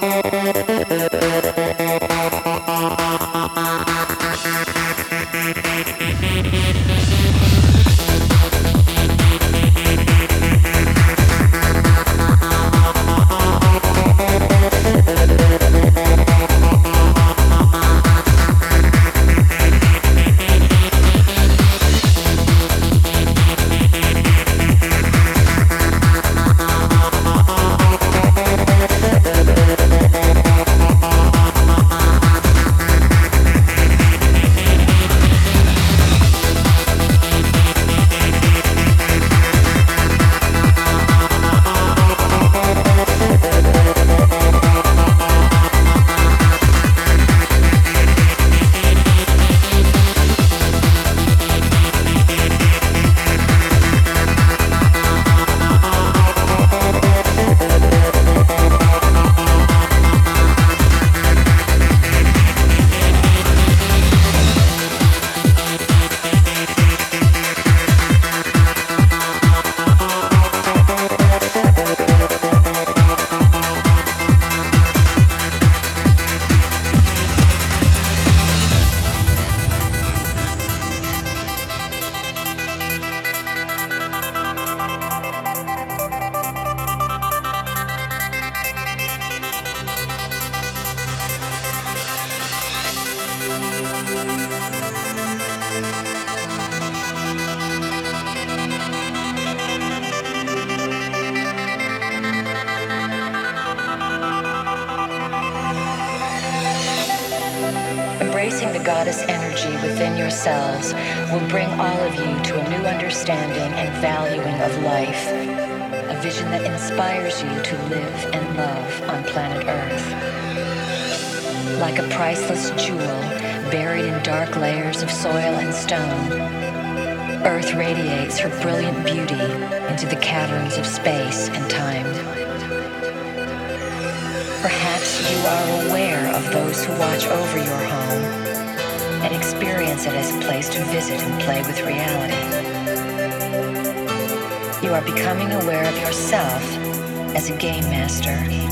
Thank Embracing the goddess energy within yourselves will bring all of you to a new understanding and valuing of life. A vision that inspires you to live and love on planet Earth. Like a priceless jewel buried in dark layers of soil and stone, Earth radiates her brilliant beauty into the caverns of space and time. Perhaps you are aware of those who watch over your home Experience experience as a place to visit and play with reality. You are becoming aware of yourself as a game master.